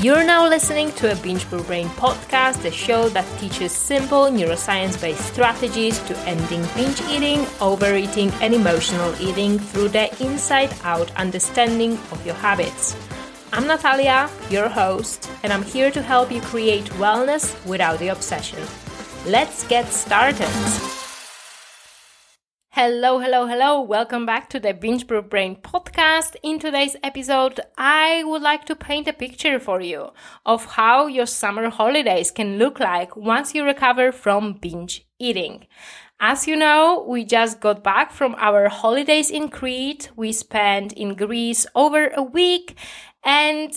You're now listening to a Binge Brew Brain podcast, the show that teaches simple neuroscience based strategies to ending binge eating, overeating, and emotional eating through the inside out understanding of your habits. I'm Natalia, your host, and I'm here to help you create wellness without the obsession. Let's get started. Hello, hello, hello. Welcome back to the Binge Brew Brain podcast. In today's episode, I would like to paint a picture for you of how your summer holidays can look like once you recover from binge eating. As you know, we just got back from our holidays in Crete. We spent in Greece over a week and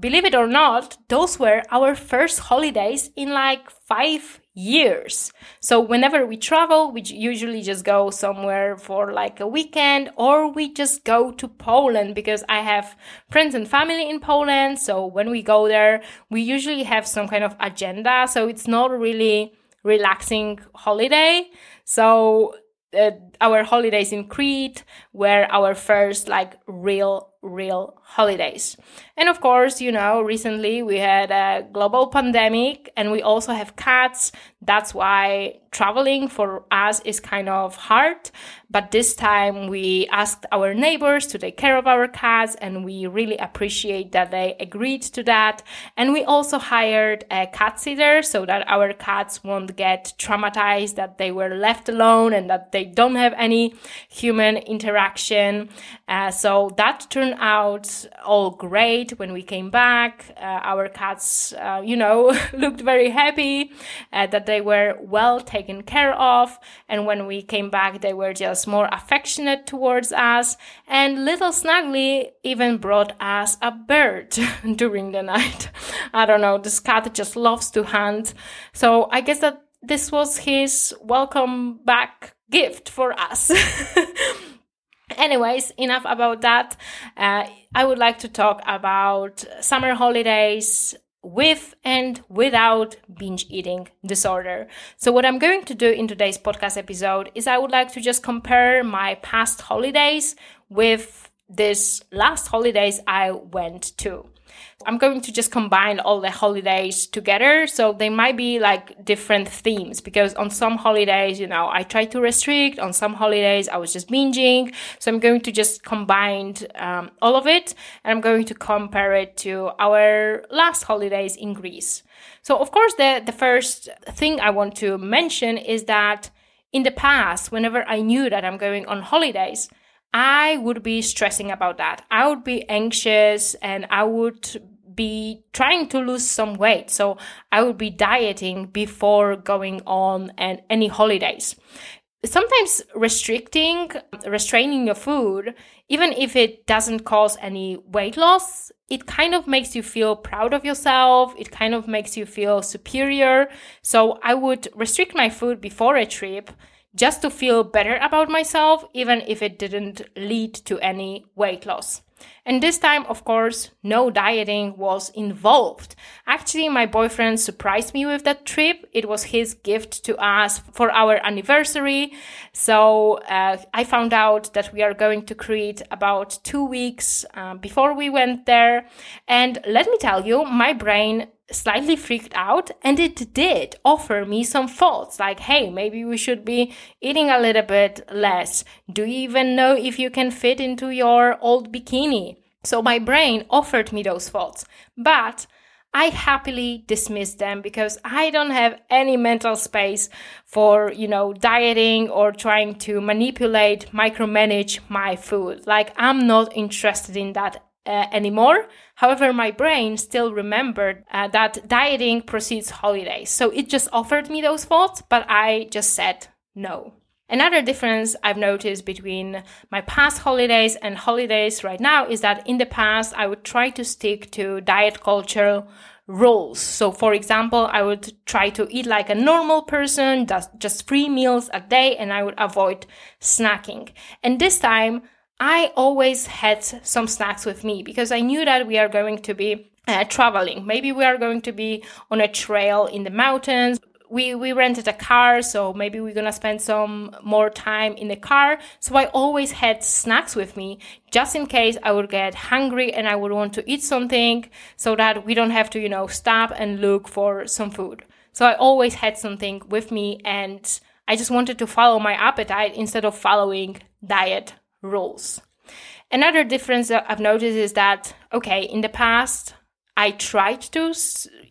believe it or not, those were our first holidays in like five years. So whenever we travel, we usually just go somewhere for like a weekend or we just go to Poland because I have friends and family in Poland. So when we go there, we usually have some kind of agenda. So it's not really relaxing holiday. So uh, our holidays in Crete were our first like real real holidays. And of course, you know, recently we had a global pandemic and we also have cats. That's why traveling for us is kind of hard. But this time we asked our neighbors to take care of our cats and we really appreciate that they agreed to that. And we also hired a cat sitter so that our cats won't get traumatized that they were left alone and that they don't have any human interaction. Uh, so that turned out all great when we came back. Uh, our cats, uh, you know, looked very happy uh, that they were well taken care of. And when we came back, they were just more affectionate towards us. And little Snuggly even brought us a bird during the night. I don't know, this cat just loves to hunt. So I guess that this was his welcome back gift for us. Anyways, enough about that. Uh, I would like to talk about summer holidays with and without binge eating disorder. So, what I'm going to do in today's podcast episode is I would like to just compare my past holidays with this last holidays I went to. I'm going to just combine all the holidays together. So they might be like different themes because on some holidays, you know, I try to restrict. On some holidays, I was just binging. So I'm going to just combine um, all of it and I'm going to compare it to our last holidays in Greece. So of course, the, the first thing I want to mention is that in the past, whenever I knew that I'm going on holidays, I would be stressing about that. I would be anxious and I would be trying to lose some weight. So I would be dieting before going on and any holidays. Sometimes restricting, restraining your food, even if it doesn't cause any weight loss, it kind of makes you feel proud of yourself. It kind of makes you feel superior. So I would restrict my food before a trip just to feel better about myself, even if it didn't lead to any weight loss. And this time, of course, no dieting was involved. Actually, my boyfriend surprised me with that trip. It was his gift to us for our anniversary. So uh, I found out that we are going to Crete about two weeks uh, before we went there. And let me tell you, my brain slightly freaked out and it did offer me some thoughts like hey maybe we should be eating a little bit less do you even know if you can fit into your old bikini so my brain offered me those thoughts but I happily dismissed them because I don't have any mental space for, you know, dieting or trying to manipulate, micromanage my food. Like, I'm not interested in that uh, anymore. However, my brain still remembered uh, that dieting precedes holidays. So it just offered me those thoughts, but I just said no. Another difference I've noticed between my past holidays and holidays right now is that in the past I would try to stick to diet culture rules. So for example, I would try to eat like a normal person, just, just three meals a day, and I would avoid snacking. And this time I always had some snacks with me because I knew that we are going to be uh, traveling. Maybe we are going to be on a trail in the mountains. we we rented a car so maybe we're gonna spend some more time in the car so i always had snacks with me just in case i would get hungry and i would want to eat something so that we don't have to you know stop and look for some food so i always had something with me and i just wanted to follow my appetite instead of following diet rules another difference that i've noticed is that okay in the past I tried to,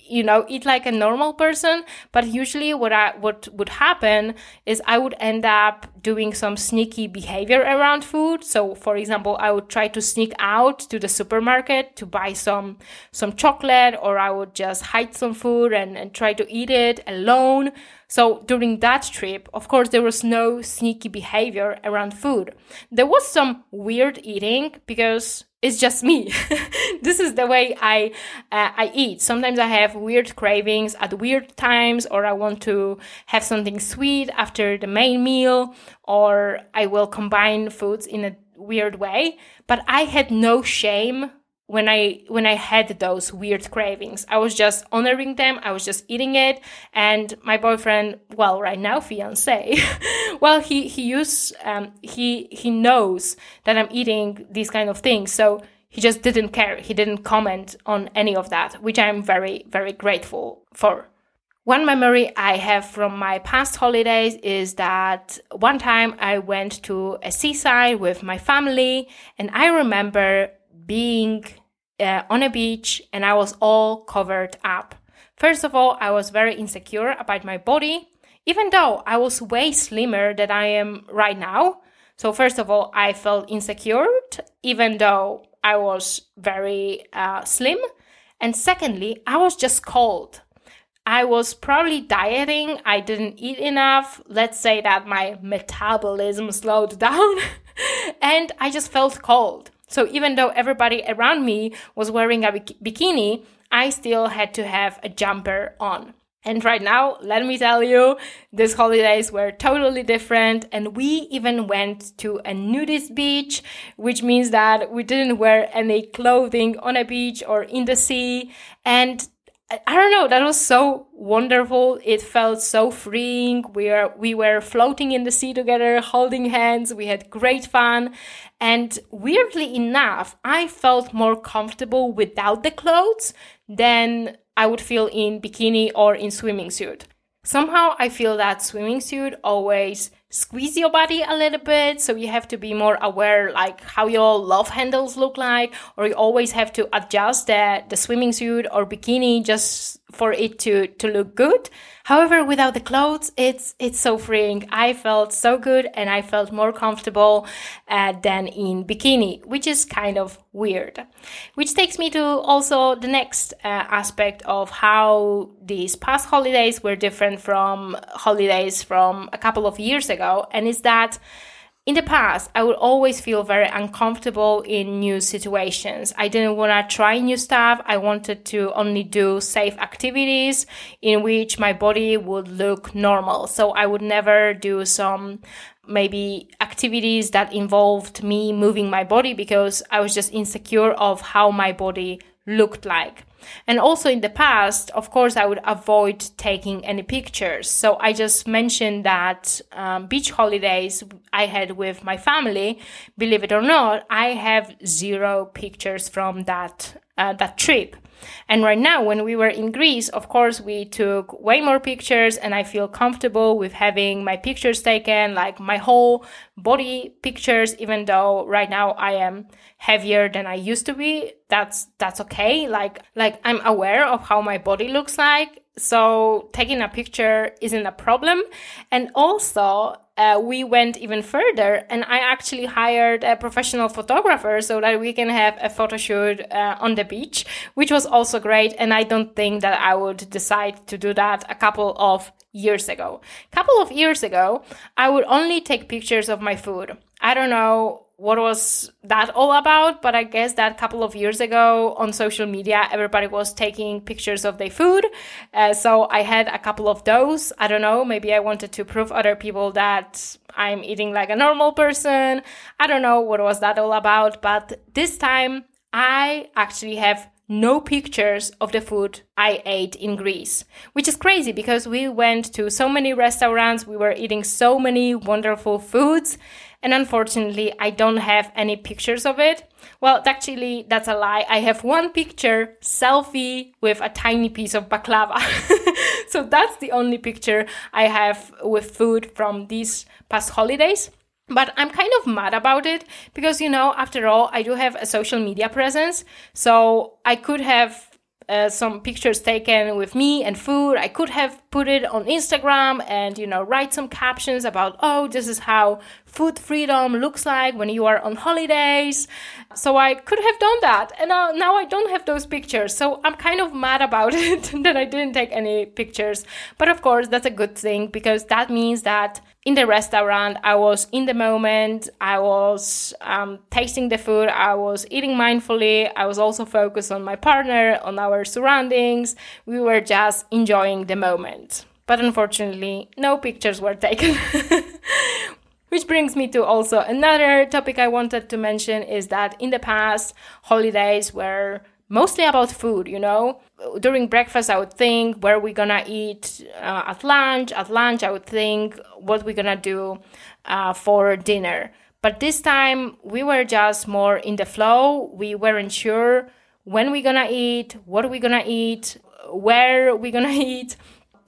you know, eat like a normal person, but usually what I what would happen is I would end up doing some sneaky behavior around food. So, for example, I would try to sneak out to the supermarket to buy some some chocolate, or I would just hide some food and, and try to eat it alone. So during that trip, of course, there was no sneaky behavior around food. There was some weird eating because it's just me. this is the way I uh, I eat. Sometimes I have weird cravings at weird times, or I want to have something sweet after the main meal, or I will combine foods in a weird way. But I had no shame when I when I had those weird cravings. I was just honoring them. I was just eating it. And my boyfriend, well, right now fiance, well, he he use um, he he knows that I'm eating these kind of things. So he just didn't care. He didn't comment on any of that, which I'm very very grateful for. One memory I have from my past holidays is that one time I went to a seaside with my family, and I remember being uh, on a beach and I was all covered up. First of all, I was very insecure about my body, even though I was way slimmer than I am right now. So, first of all, I felt insecure, even though I was very uh, slim. And secondly, I was just cold. I was probably dieting. I didn't eat enough. Let's say that my metabolism slowed down and I just felt cold. So even though everybody around me was wearing a bikini, I still had to have a jumper on. And right now, let me tell you, these holidays were totally different. And we even went to a nudist beach, which means that we didn't wear any clothing on a beach or in the sea. And I don't know, that was so wonderful. It felt so freeing. We are we were floating in the sea together, holding hands. We had great fun. And weirdly enough, I felt more comfortable without the clothes than I would feel in bikini or in swimming suit. Somehow I feel that swimming suit always squeeze your body a little bit so you have to be more aware like how your love handles look like or you always have to adjust the, the swimming suit or bikini just for it to to look good. However without the clothes it's it's so freeing. I felt so good and i felt more comfortable uh, than in bikini which is kind of weird. Which takes me to also the next uh, aspect of how these past holidays were different from holidays from a couple of years ago and is that in the past, I would always feel very uncomfortable in new situations. I didn't want to try new stuff. I wanted to only do safe activities in which my body would look normal. So I would never do some maybe activities that involved me moving my body because I was just insecure of how my body looked like. And also in the past, of course, I would avoid taking any pictures. So I just mentioned that um, beach holidays I had with my family. Believe it or not, I have zero pictures from that uh, that trip. And right now, when we were in Greece, of course, we took way more pictures, and I feel comfortable with having my pictures taken, like my whole body pictures, even though right now I am heavier than I used to be. That's that's okay. Like like I'm aware of how my body looks like. So taking a picture isn't a problem. And also uh, we went even further and I actually hired a professional photographer so that we can have a photo shoot uh, on the beach, which was also great. And I don't think that I would decide to do that a couple of years ago. A couple of years ago, I would only take pictures of my food. I don't know what was that all about but i guess that a couple of years ago on social media everybody was taking pictures of their food. Uh, so i had a couple of those. I don't know maybe i wanted to prove other people that i'm eating like a normal person. I don't know what was that all about but this time i actually have no pictures of the food I ate in Greece, which is crazy because we went to so many restaurants, we were eating so many wonderful foods, and unfortunately, I don't have any pictures of it. Well, actually, that's a lie. I have one picture, selfie with a tiny piece of baklava. so that's the only picture I have with food from these past holidays. But I'm kind of mad about it because, you know, after all, I do have a social media presence. So I could have uh, some pictures taken with me and food. I could have put it on Instagram and, you know, write some captions about, oh, this is how food freedom looks like when you are on holidays. So I could have done that. And now, now I don't have those pictures. So I'm kind of mad about it that I didn't take any pictures. But of course, that's a good thing because that means that in the restaurant. I was in the moment. I was um, tasting the food. I was eating mindfully. I was also focused on my partner, on our surroundings. We were just enjoying the moment. But unfortunately, no pictures were taken. Which brings me to also another topic I wanted to mention is that in the past, holidays were mostly about food, you know. During breakfast, I would think where we gonna eat uh, at lunch. At lunch, I would think what we're gonna do uh, for dinner. But this time, we were just more in the flow. We weren't sure when we're gonna eat, what we're gonna eat, where we're gonna eat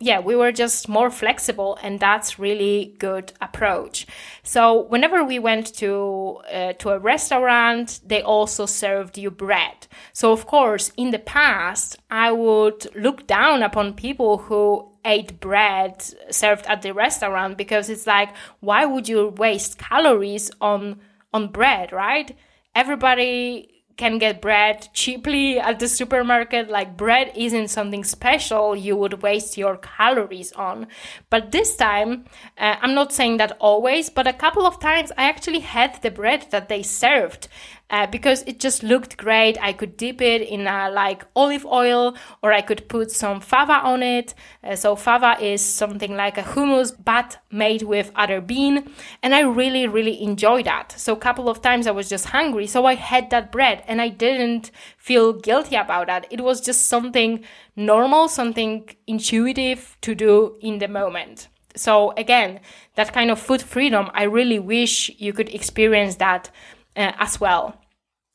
yeah, we were just more flexible, and that's really good approach. So whenever we went to uh, to a restaurant, they also served you bread. So of course, in the past, I would look down upon people who ate bread served at the restaurant because it's like, why would you waste calories on on bread, right? Everybody can get bread cheaply at the supermarket. Like bread isn't something special you would waste your calories on. But this time, uh, I'm not saying that always, but a couple of times I actually had the bread that they served uh, because it just looked great. I could dip it in uh, like olive oil or I could put some fava on it. Uh, so fava is something like a hummus but made with other bean and I really really enjoy that. So a couple of times I was just hungry so I had that bread and I didn't feel guilty about that. It was just something normal, something intuitive to do in the moment. So again, that kind of food freedom, I really wish you could experience that uh, as well.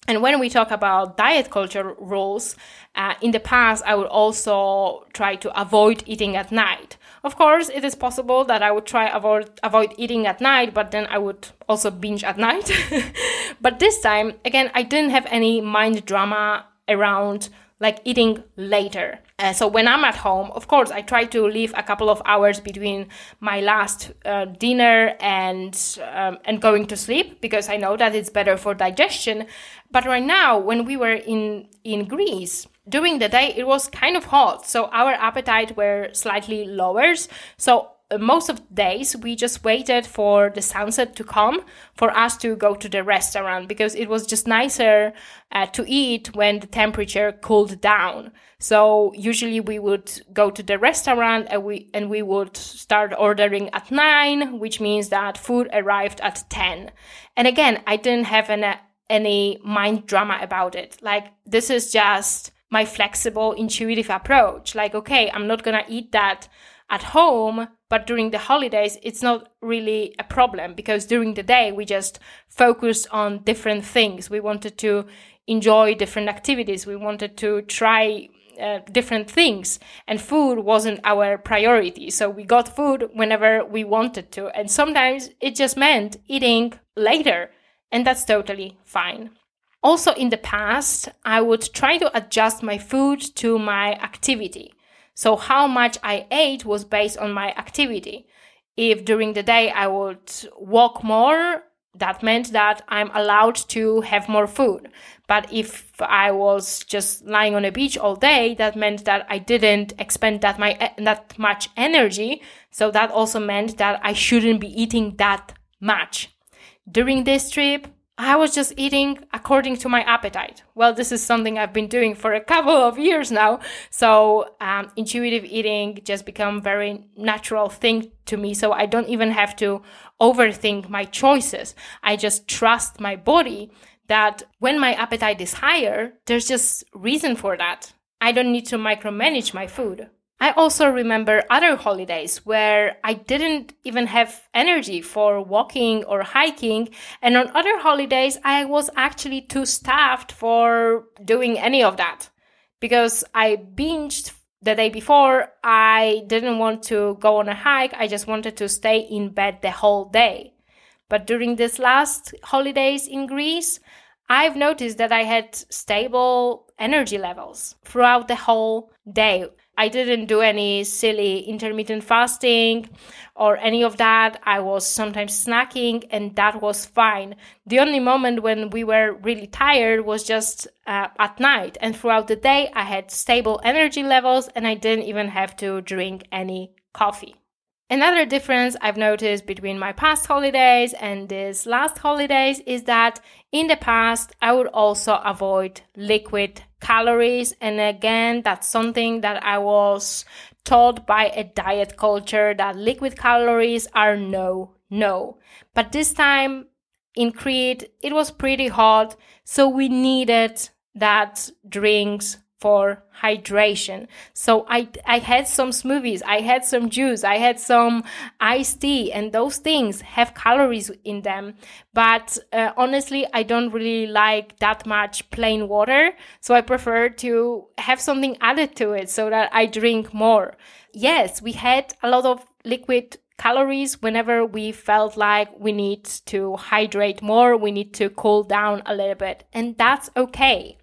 And when we talk about diet culture rules, uh, in the past, I would also try to avoid eating at night. Of course, it is possible that I would try avoid avoid eating at night, but then I would also binge at night. but this time, again, I didn't have any mind drama around like eating later. Uh, so when I'm at home, of course, I try to leave a couple of hours between my last uh, dinner and um, and going to sleep because I know that it's better for digestion. But right now, when we were in in Greece, during the day it was kind of hot, so our appetite were slightly lowers So most of days we just waited for the sunset to come for us to go to the restaurant because it was just nicer uh, to eat when the temperature cooled down. So usually we would go to the restaurant and we and we would start ordering at 9 which means that food arrived at 10 and again i didn't have an, uh, any mind drama about it. Like this is just my flexible intuitive approach. Like okay i'm not gonna eat that at home but during the holidays it's not really a problem because during the day we just focus on different things. We wanted to enjoy different activities. We wanted to try uh, different things. And food wasn't our priority. So we got food whenever we wanted to. And sometimes it just meant eating later. And that's totally fine. Also in the past i would try to adjust my food to my activity so how much I ate was based on my activity. If during the day I would walk more, that meant that I'm allowed to have more food. But if I was just lying on a beach all day, that meant that I didn't expend that my that much energy. So that also meant that I shouldn't be eating that much. During this trip, I was just eating according to my appetite. Well, this is something I've been doing for a couple of years now. So um, intuitive eating just become very natural thing to me. So I don't even have to overthink my choices. I just trust my body that when my appetite is higher, there's just reason for that. I don't need to micromanage my food. I also remember other holidays where I didn't even have energy for walking or hiking. And on other holidays, I was actually too stuffed for doing any of that because I binged the day before. I didn't want to go on a hike. I just wanted to stay in bed the whole day. But during this last holidays in Greece, I've noticed that I had stable energy levels throughout the whole day. I didn't do any silly intermittent fasting or any of that. I was sometimes snacking and that was fine. The only moment when we were really tired was just uh, at night. And throughout the day, I had stable energy levels and I didn't even have to drink any coffee. Another difference I've noticed between my past holidays and this last holidays is that in the past I would also avoid liquid calories. And again, that's something that I was taught by a diet culture that liquid calories are no, no. But this time in Crete, it was pretty hot. So we needed that drinks for hydration. So I I had some smoothies, I had some juice, I had some iced tea, and those things have calories in them. But uh, honestly, I don't really like that much plain water, so I prefer to have something added to it so that I drink more. Yes, we had a lot of liquid calories whenever we felt like we need to hydrate more, we need to cool down a little bit, and that's okay.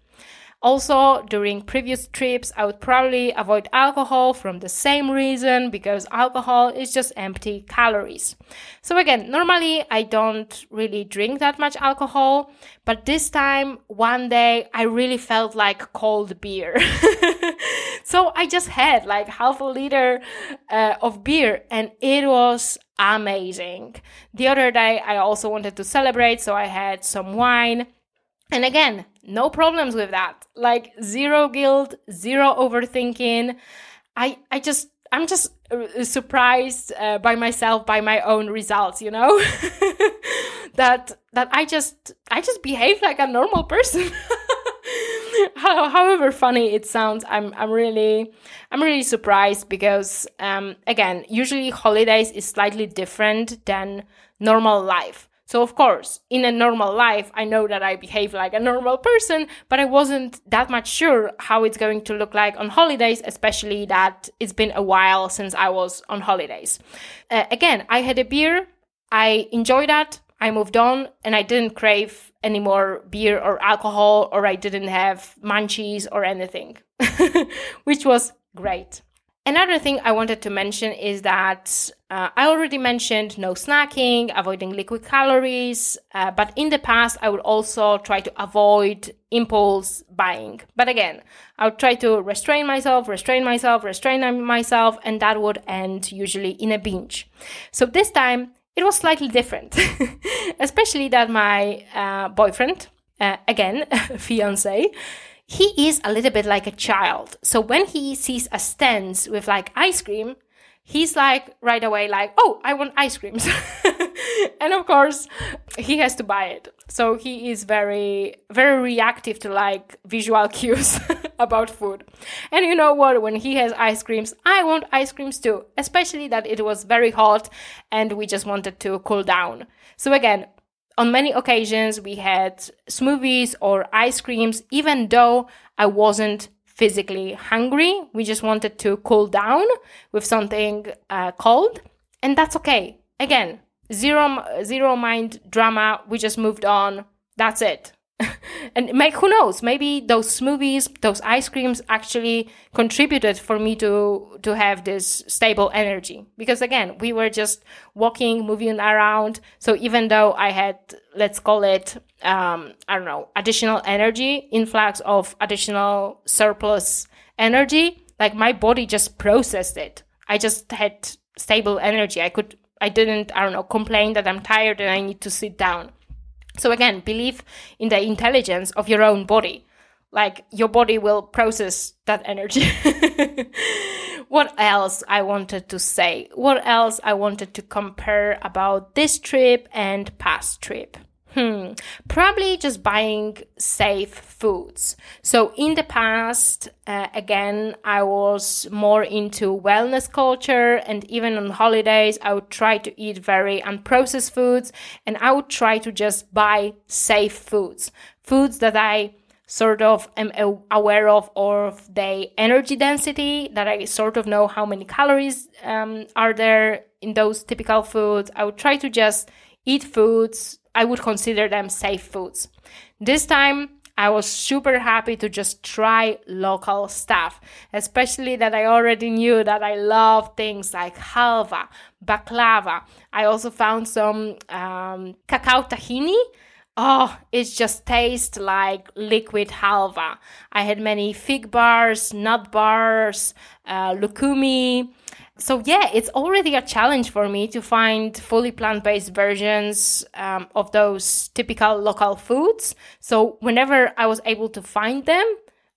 Also, during previous trips, I would probably avoid alcohol from the same reason because alcohol is just empty calories. So, again, normally I don't really drink that much alcohol, but this time, one day, I really felt like cold beer. so, I just had like half a liter uh, of beer and it was amazing. The other day, I also wanted to celebrate, so I had some wine. And again, no problems with that. Like zero guilt, zero overthinking. I I just I'm just uh, surprised uh, by myself by my own results, you know? that that I just I just behave like a normal person. however funny it sounds i'm i'm really i'm really surprised because um again usually holidays is slightly different than normal life so, of course, in a normal life, I know that I behave like a normal person, but I wasn't that much sure how it's going to look like on holidays, especially that it's been a while since I was on holidays. Uh, again, I had a beer, I enjoyed that, I moved on, and I didn't crave any more beer or alcohol, or I didn't have munchies or anything, which was great. Another thing I wanted to mention is that uh, I already mentioned no snacking, avoiding liquid calories, uh, but in the past I would also try to avoid impulse buying. But again, I would try to restrain myself, restrain myself, restrain myself, and that would end usually in a binge. So this time it was slightly different, especially that my uh, boyfriend, uh, again, fiance, he is a little bit like a child. So when he sees a stand with like ice cream, he's like right away like, "Oh, I want ice creams." and of course, he has to buy it. So he is very very reactive to like visual cues about food. And you know what, when he has ice creams, I want ice creams too, especially that it was very hot and we just wanted to cool down. So again, on many occasions, we had smoothies or ice creams, even though I wasn't physically hungry. We just wanted to cool down with something uh, cold, and that's okay. Again, zero zero mind drama. We just moved on. That's it. and make who knows? Maybe those smoothies those ice creams actually contributed for me to to have this stable energy. Because again we were just walking moving around. So even though i had let's call it um, i don't know additional energy influx of additional surplus energy like my body just processed it. I just had stable energy. I could i didn't i don't know complain that i'm tired and i need to sit down so again, believe in the intelligence of your own body. Like your body will process that energy. what else I wanted to say? What else I wanted to compare about this trip and past trip? Hmm, probably just buying safe foods. So in the past, uh, again, I was more into wellness culture and even on holidays, I would try to eat very unprocessed foods and I would try to just buy safe foods, foods that I sort of am aware of or of the energy density that I sort of know how many calories um, are there in those typical foods. I would try to just eat foods I would consider them safe foods. This time, I was super happy to just try local stuff, especially that I already knew that I love things like halva, baklava. I also found some um, cacao tahini. Oh, it just tastes like liquid halva. I had many fig bars, nut bars, uh, lukumi, so yeah, it's already a challenge for me to find fully plant-based versions um, of those typical local foods. So whenever I was able to find them,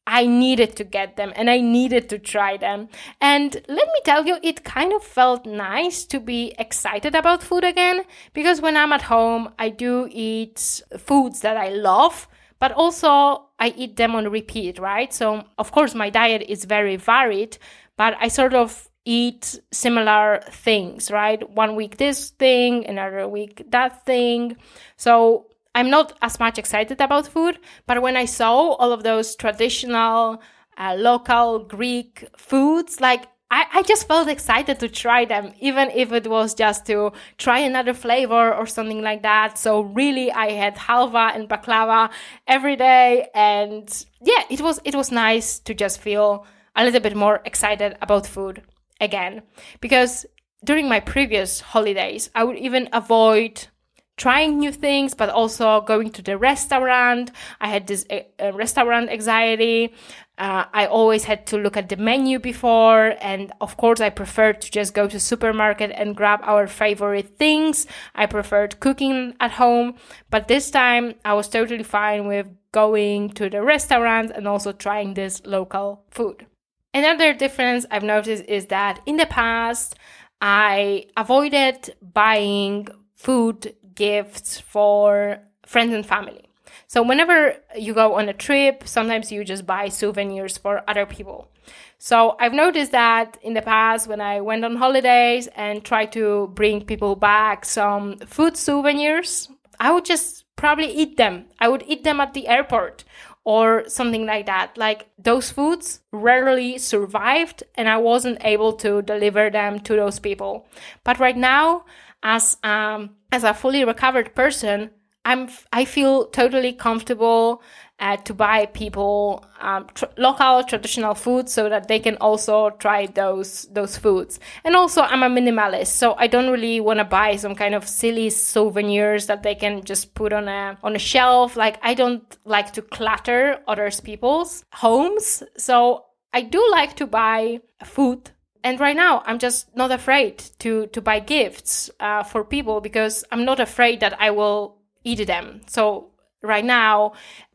I needed to get them and I needed to try them. And let me tell you, it kind of felt nice to be excited about food again because when I'm at home, I do eat foods that I love, but also I eat them on repeat, right? So, of course, my diet is very varied, but I sort of eat similar things, right? One week this thing, another week that thing. So I'm not as much excited about food, but when I saw all of those traditional uh, local Greek foods, like I, I just felt excited to try them, even if it was just to try another flavor or something like that. So really, I had halva and baklava every day, and yeah, it was it was nice to just feel a little bit more excited about food again because during my previous holidays, I would even avoid trying new things, but also going to the restaurant. I had this uh, restaurant anxiety. Uh, I always had to look at the menu before, and of course, I preferred to just go to supermarket and grab our favorite things. I preferred cooking at home, but this time I was totally fine with going to the restaurant and also trying this local food. Another difference I've noticed is that in the past, I avoided buying food gifts for friends and family. So whenever you go on a trip, sometimes you just buy souvenirs for other people. So I've noticed that in the past when I went on holidays and tried to bring people back some food souvenirs, I would just probably eat them. I would eat them at the airport or something like that. Like those foods rarely survived and I wasn't able to deliver them to those people. But right now, as um, as a fully recovered person, I'm I feel totally comfortable uh, to buy people um, tr- local traditional foods so that they can also try those those foods. And also, I'm a minimalist, so I don't really want to buy some kind of silly souvenirs that they can just put on a on a shelf. Like I don't like to clutter others people's homes, so I do like to buy food and right now i'm just not afraid to to buy gifts uh, for people because i'm not afraid that i will eat them so right now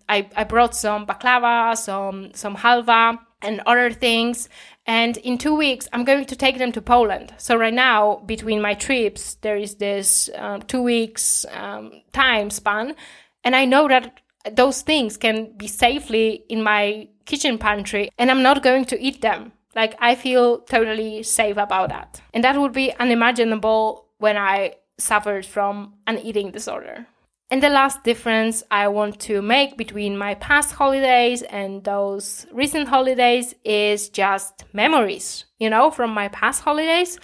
I, I brought some baklava, some some halva, and other things. And in two weeks, I'm going to take them to Poland. So right now, between my trips, there is this um, two weeks um, time span, and I know that those things can be safely in my kitchen pantry, and I'm not going to eat them. Like I feel totally safe about that, and that would be unimaginable when I suffered from an eating disorder. And the last difference I want to make between my past holidays and those recent holidays is just memories. You know, from my past holidays,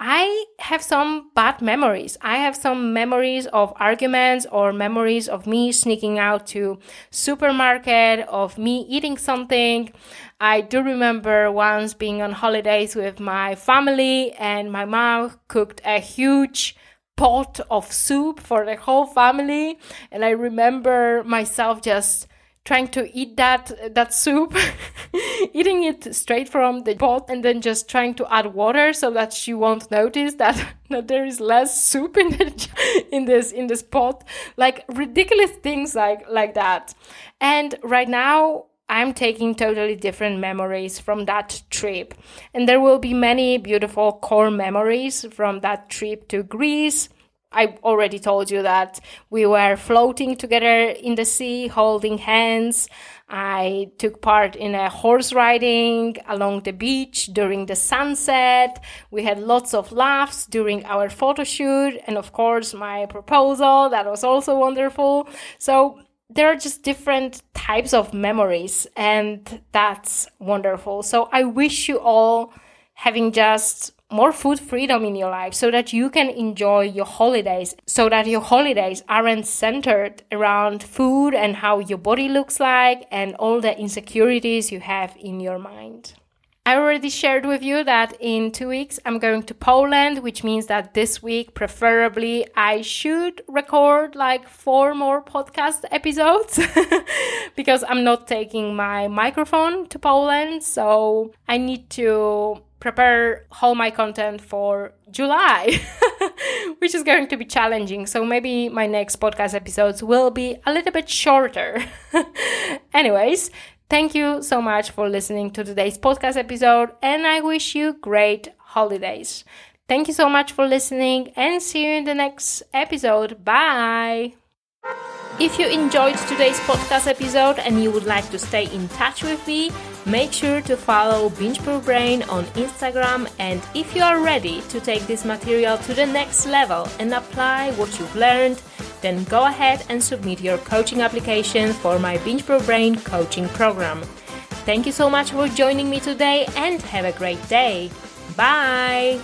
I have some bad memories. I have some memories of arguments or memories of me sneaking out to supermarket, of me eating something. I do remember once being on holidays with my family and my mom cooked a huge pot of soup for the whole family. And I remember myself just trying to eat that that soup eating it straight from the pot and then just trying to add water so that she won't notice that, that there is less soup in the, in this in this pot like ridiculous things like like that and right now I'm taking totally different memories from that trip. And there will be many beautiful core memories from that trip to Greece. I already told you that we were floating together in the sea, holding hands. I took part in a horse riding along the beach during the sunset. We had lots of laughs during our photo shoot, and of course, my proposal that was also wonderful. So, there are just different types of memories, and that's wonderful. So, I wish you all having just more food freedom in your life so that you can enjoy your holidays, so that your holidays aren't centered around food and how your body looks like and all the insecurities you have in your mind. I already shared with you that in two weeks I'm going to Poland, which means that this week, preferably, I should record like four more podcast episodes because I'm not taking my microphone to Poland. So I need to prepare all my content for July, which is going to be challenging. So maybe my next podcast episodes will be a little bit shorter. Anyways, thank you so much for listening to today's podcast episode, and I wish you great holidays. Thank you so much for listening, and see you in the next episode. Bye. If you enjoyed today's podcast episode and you would like to stay in touch with me, make sure to follow Binge Brain on Instagram. And if you are ready to take this material to the next level and apply what you've learned, then go ahead and submit your coaching application for my Binge Brain coaching program. Thank you so much for joining me today and have a great day. Bye!